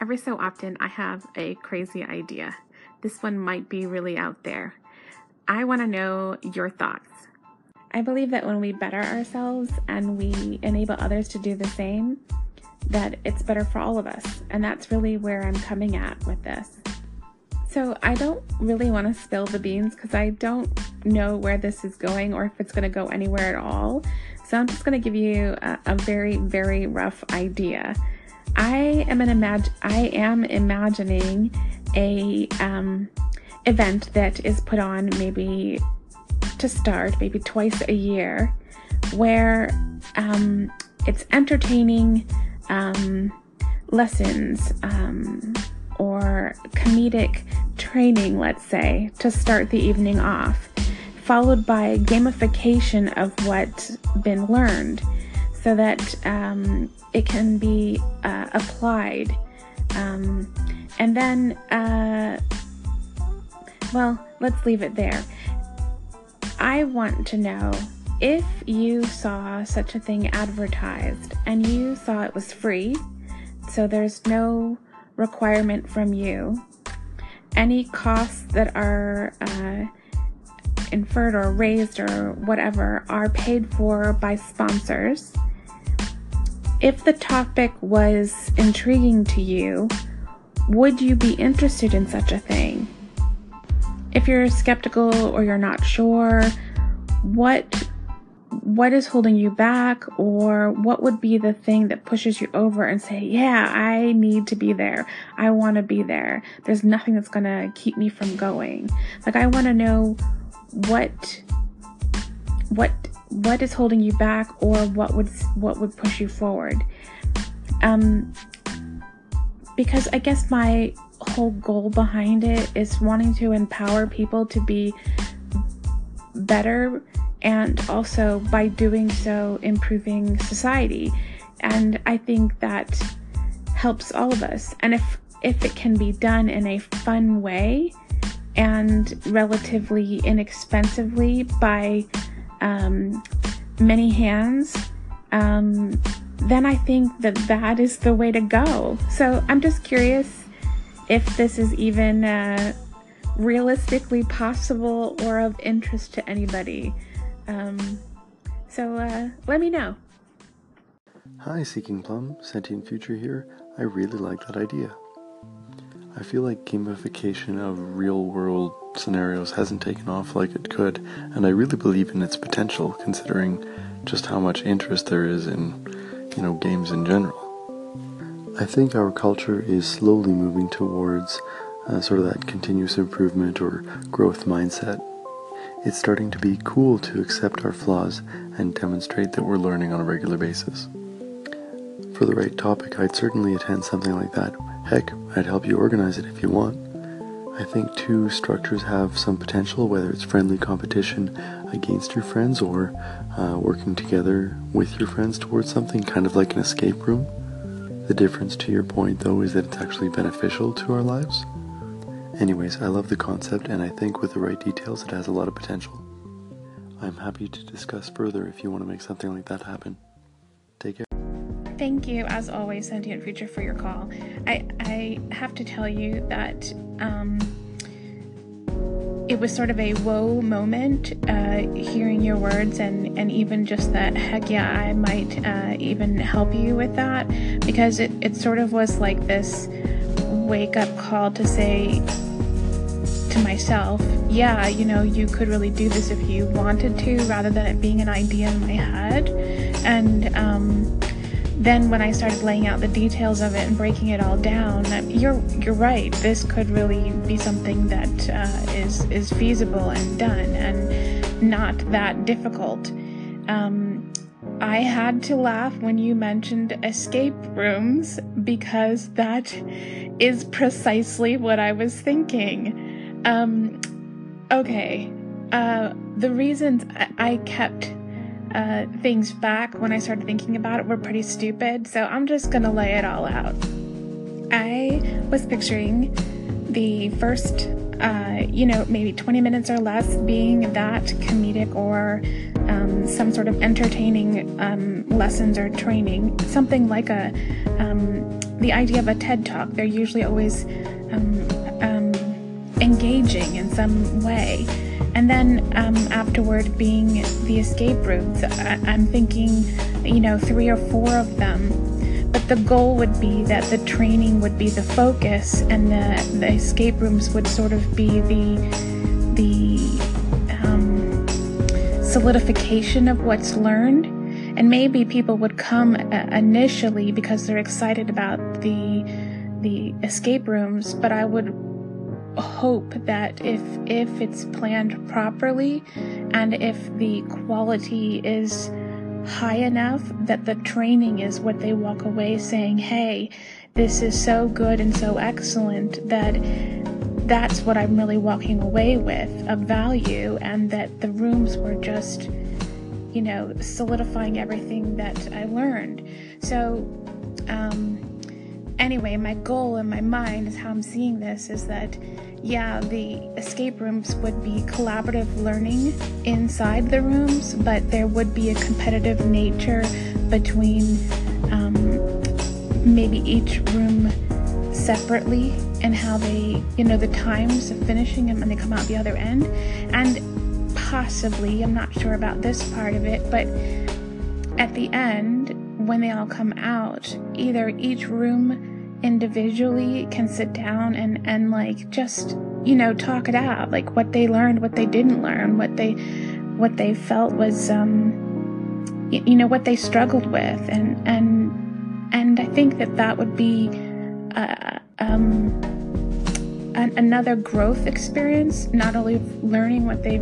Every so often, I have a crazy idea. This one might be really out there. I want to know your thoughts. I believe that when we better ourselves and we enable others to do the same, that it's better for all of us. And that's really where I'm coming at with this. So I don't really want to spill the beans because I don't know where this is going or if it's going to go anywhere at all. So I'm just going to give you a, a, very, very rough idea. I am an imag- I am imagining a um, event that is put on maybe to start maybe twice a year, where um, it's entertaining um, lessons um, or comedic training, let's say, to start the evening off, followed by gamification of what's been learned so that um, it can be uh, applied. Um, and then, uh, well, let's leave it there. I want to know if you saw such a thing advertised and you saw it was free, so there's no requirement from you, any costs that are uh, inferred or raised or whatever are paid for by sponsors. If the topic was intriguing to you, would you be interested in such a thing? If you're skeptical or you're not sure, what what is holding you back or what would be the thing that pushes you over and say, yeah, I need to be there. I want to be there. There's nothing that's going to keep me from going. Like I want to know what what what is holding you back or what would what would push you forward. Um because I guess my whole goal behind it is wanting to empower people to be better and also by doing so improving society and i think that helps all of us and if if it can be done in a fun way and relatively inexpensively by um, many hands um, then i think that that is the way to go so i'm just curious if this is even uh, realistically possible or of interest to anybody um, so uh, let me know. Hi, Seeking Plum, Sentient Future here. I really like that idea. I feel like gamification of real world scenarios hasn't taken off like it could, and I really believe in its potential considering just how much interest there is in, you know, games in general. I think our culture is slowly moving towards uh, sort of that continuous improvement or growth mindset it's starting to be cool to accept our flaws and demonstrate that we're learning on a regular basis. For the right topic, I'd certainly attend something like that. Heck, I'd help you organize it if you want. I think two structures have some potential, whether it's friendly competition against your friends or uh, working together with your friends towards something, kind of like an escape room. The difference to your point, though, is that it's actually beneficial to our lives. Anyways, I love the concept and I think with the right details it has a lot of potential. I'm happy to discuss further if you want to make something like that happen. Take care. Thank you, as always, Sentient Future, for your call. I, I have to tell you that um, it was sort of a whoa moment uh, hearing your words, and, and even just that, heck yeah, I might uh, even help you with that because it, it sort of was like this wake up call to say, to myself, yeah, you know, you could really do this if you wanted to, rather than it being an idea in my head. And um, then when I started laying out the details of it and breaking it all down, you're you're right. This could really be something that uh, is is feasible and done, and not that difficult. Um, I had to laugh when you mentioned escape rooms because that is precisely what I was thinking. Um, okay. Uh, the reasons I kept uh, things back when I started thinking about it were pretty stupid, so I'm just gonna lay it all out. I was picturing the first, uh, you know, maybe 20 minutes or less being that comedic or um, some sort of entertaining um, lessons or training, something like a um, the idea of a TED talk. They're usually always um, um, engaging in some way. And then um, afterward, being the escape routes, I- I'm thinking, you know, three or four of them. But the goal would be that the training would be the focus, and the, the escape rooms would sort of be the the um, solidification of what's learned. And maybe people would come uh, initially because they're excited about the the escape rooms, but I would hope that if if it's planned properly and if the quality is high enough that the training is what they walk away saying hey this is so good and so excellent that that's what I'm really walking away with of value and that the rooms were just you know solidifying everything that I learned. So um anyway my goal in my mind is how I'm seeing this is that yeah, the escape rooms would be collaborative learning inside the rooms, but there would be a competitive nature between um, maybe each room separately and how they, you know, the times of finishing them when they come out the other end. And possibly, I'm not sure about this part of it, but at the end, when they all come out, either each room individually can sit down and and like just you know talk it out like what they learned what they didn't learn what they what they felt was um you, you know what they struggled with. And and and I think that that would be uh, um an, another growth experience not only learning what they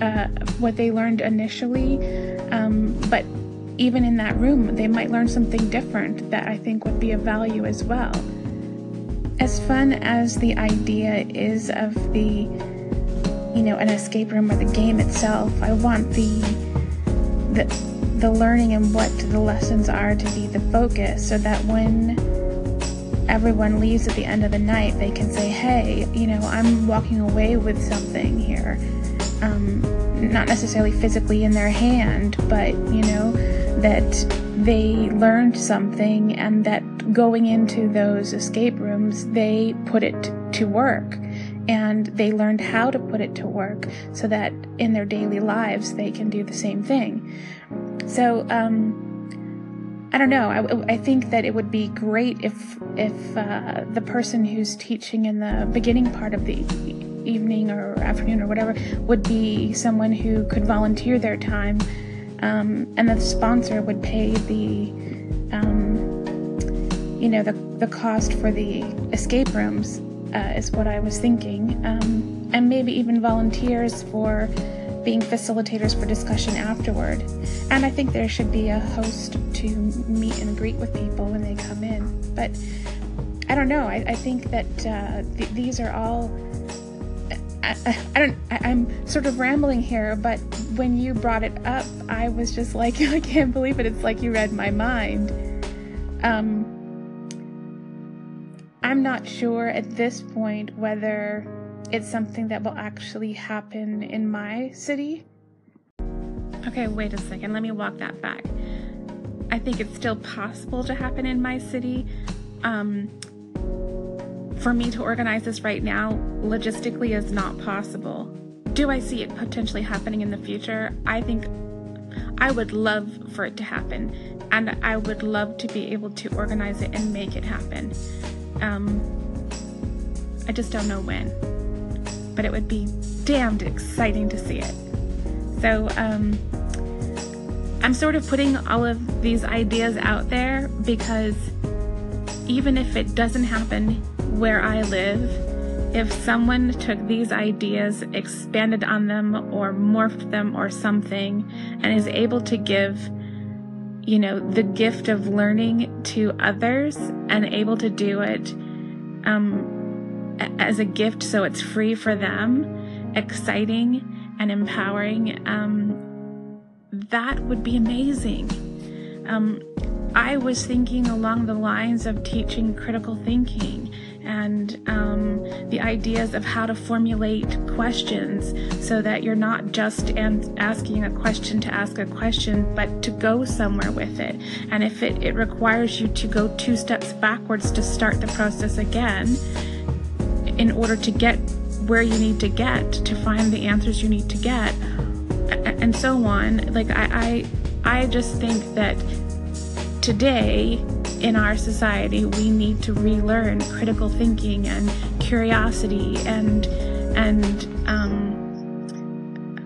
uh, what they learned initially um, but even in that room, they might learn something different that I think would be of value as well. As fun as the idea is of the, you know, an escape room or the game itself, I want the, the, the learning and what the lessons are to be the focus so that when everyone leaves at the end of the night, they can say, hey, you know, I'm walking away with something here. Um, not necessarily physically in their hand, but, you know, that they learned something and that going into those escape rooms, they put it to work and they learned how to put it to work so that in their daily lives they can do the same thing. So, um, I don't know. I, I, think that it would be great if if uh, the person who's teaching in the beginning part of the evening or afternoon or whatever would be someone who could volunteer their time um, and the sponsor would pay the um, you know the, the cost for the escape rooms uh, is what I was thinking. Um, and maybe even volunteers for being facilitators for discussion afterward. And I think there should be a host to meet and greet with people when they come in. But I don't know. I, I think that uh, th- these are all I, I don't I, am sort of rambling here but when you brought it up i was just like i can't believe it. It's like you read my mind. Um i'm not sure at this point whether it's something that will actually happen in my city. Okay wait a second. Let me walk that back. I think it's still possible to happen in my city. Um for me to organize this right now logistically is not possible. Do I see it potentially happening in the future? I think I would love for it to happen, and I would love to be able to organize it and make it happen. Um, I just don't know when, but it would be damned exciting to see it. So, um, I'm sort of putting all of these ideas out there because even if it doesn't happen where I live, if someone took these ideas, expanded on them, or morphed them, or something, and is able to give, you know, the gift of learning to others and able to do it um, as a gift so it's free for them, exciting and empowering, um, that would be amazing. Um, I was thinking along the lines of teaching critical thinking and um, the ideas of how to formulate questions so that you're not just an- asking a question to ask a question, but to go somewhere with it. And if it, it requires you to go two steps backwards to start the process again in order to get where you need to get, to find the answers you need to get, and so on. Like, I, I, I just think that today in our society we need to relearn critical thinking and curiosity and and um,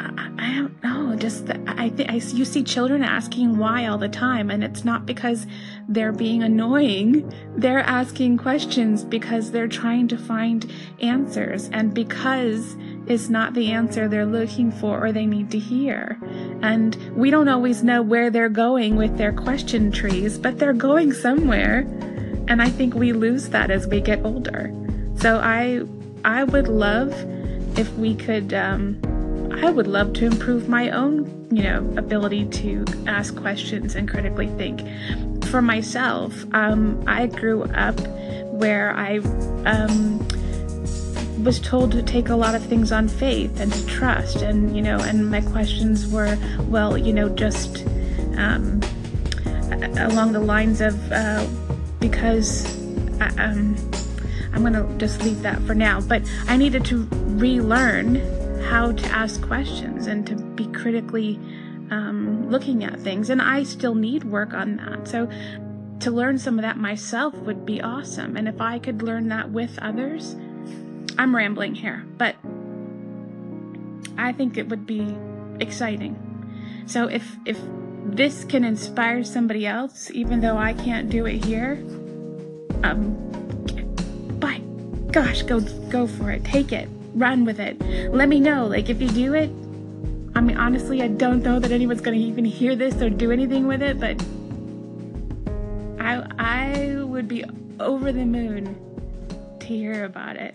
I, I don't know just the, I think you see children asking why all the time and it's not because they're being annoying. They're asking questions because they're trying to find answers. And because is not the answer they're looking for or they need to hear. And we don't always know where they're going with their question trees, but they're going somewhere. And I think we lose that as we get older. So I, I would love if we could, um, I would love to improve my own, you know, ability to ask questions and critically think. For myself, um, I grew up where I, um, was told to take a lot of things on faith and to trust and you know and my questions were well you know just um, along the lines of uh, because I, um, I'm gonna just leave that for now but I needed to relearn how to ask questions and to be critically um, looking at things and I still need work on that. So to learn some of that myself would be awesome and if I could learn that with others I'm rambling here, but I think it would be exciting. So if if this can inspire somebody else, even though I can't do it here, um, by gosh, go go for it. Take it. Run with it. Let me know. Like if you do it, I mean honestly, I don't know that anyone's to even hear this or do anything with it, but I I would be over the moon to hear about it.